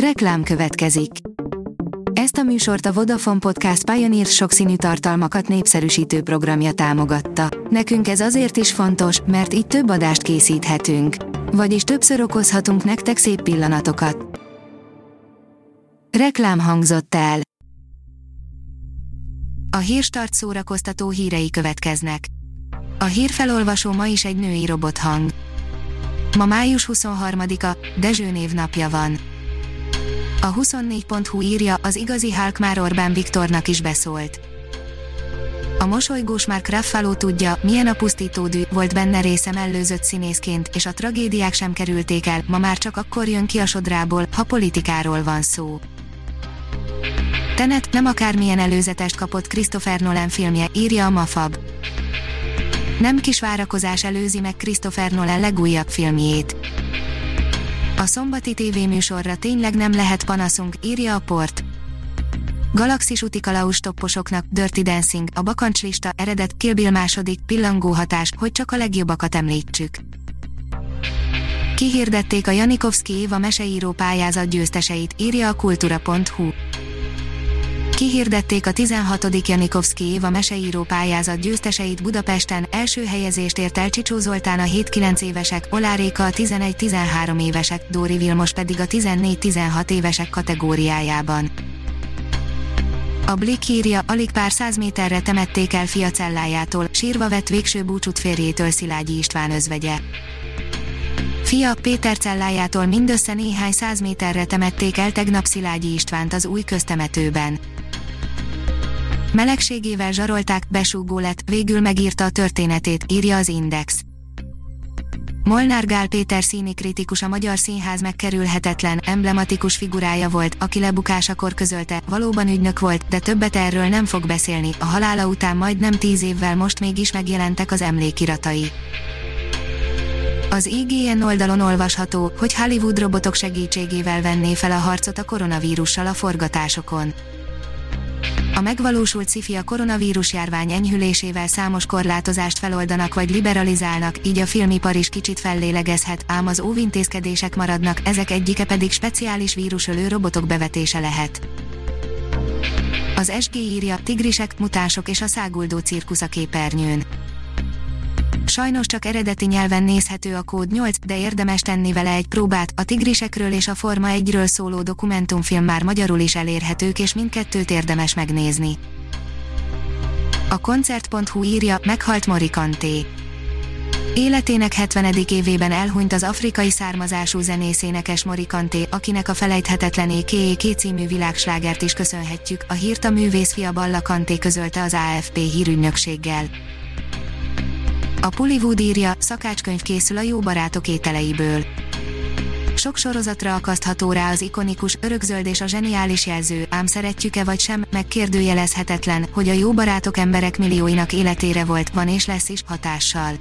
Reklám következik. Ezt a műsort a Vodafone Podcast Pioneer sokszínű tartalmakat népszerűsítő programja támogatta. Nekünk ez azért is fontos, mert így több adást készíthetünk. Vagyis többször okozhatunk nektek szép pillanatokat. Reklám hangzott el. A hírstart szórakoztató hírei következnek. A hírfelolvasó ma is egy női robothang. Ma május 23-a, Dezső névnapja van. A 24.hu írja, az igazi Hulk már Orbán Viktornak is beszólt. A mosolygós Mark Ruffalo tudja, milyen a pusztítódű, volt benne része mellőzött színészként, és a tragédiák sem kerülték el, ma már csak akkor jön ki a sodrából, ha politikáról van szó. Tenet nem akármilyen előzetest kapott Christopher Nolan filmje, írja a Mafab. Nem kis várakozás előzi meg Christopher Nolan legújabb filmjét. A szombati tévéműsorra tényleg nem lehet panaszunk, írja a port. Galaxis utikalaus topposoknak, Dirty Dancing, a bakancslista, eredet, Kill Bill második, pillangóhatás, hogy csak a legjobbakat említsük. Kihirdették a Janikovszki Éva meseíró pályázat győzteseit, írja a kultura.hu. Kihirdették a 16. Janikovszki Éva meseíró pályázat győzteseit Budapesten, első helyezést ért el Csicsó Zoltán a 7-9 évesek, Oláréka a 11-13 évesek, Dóri Vilmos pedig a 14-16 évesek kategóriájában. A Blick írja, alig pár száz méterre temették el fia cellájától, sírva vett végső búcsút férjétől Szilágyi István özvegye. Fia Péter cellájától mindössze néhány száz méterre temették el tegnap Szilágyi Istvánt az új köztemetőben. Melegségével zsarolták, besúgó lett, végül megírta a történetét, írja az Index. Molnár Gál Péter színi kritikus a Magyar Színház megkerülhetetlen, emblematikus figurája volt, aki lebukásakor közölte, valóban ügynök volt, de többet erről nem fog beszélni, a halála után majd nem tíz évvel most mégis megjelentek az emlékiratai. Az IGN oldalon olvasható, hogy Hollywood robotok segítségével venné fel a harcot a koronavírussal a forgatásokon. A megvalósult sci a koronavírus járvány enyhülésével számos korlátozást feloldanak vagy liberalizálnak, így a filmipar is kicsit fellélegezhet, ám az óvintézkedések maradnak, ezek egyike pedig speciális vírusölő robotok bevetése lehet. Az SG írja, tigrisek, mutások és a száguldó cirkusz a képernyőn. Sajnos csak eredeti nyelven nézhető a kód 8, de érdemes tenni vele egy próbát. A tigrisekről és a Forma 1-ről szóló dokumentumfilm már magyarul is elérhetők, és mindkettőt érdemes megnézni. A koncert.hu írja, meghalt Morikanté. Életének 70. évében elhunyt az afrikai származású zenészénekes Morikanté, akinek a felejthetetlen EKE című világslágert is köszönhetjük, a hírt a művészfia Balla Kanté közölte az AFP hírügynökséggel. A Pullywood írja, szakácskönyv készül a jó barátok ételeiből. Sok sorozatra akasztható rá az ikonikus, örökzöld és a zseniális jelző, ám szeretjük-e vagy sem, megkérdőjelezhetetlen, hogy a jó barátok emberek millióinak életére volt, van és lesz is hatással.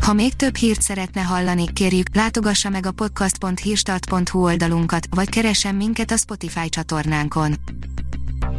Ha még több hírt szeretne hallani, kérjük, látogassa meg a podcast.hírstart.hu oldalunkat, vagy keressen minket a Spotify csatornánkon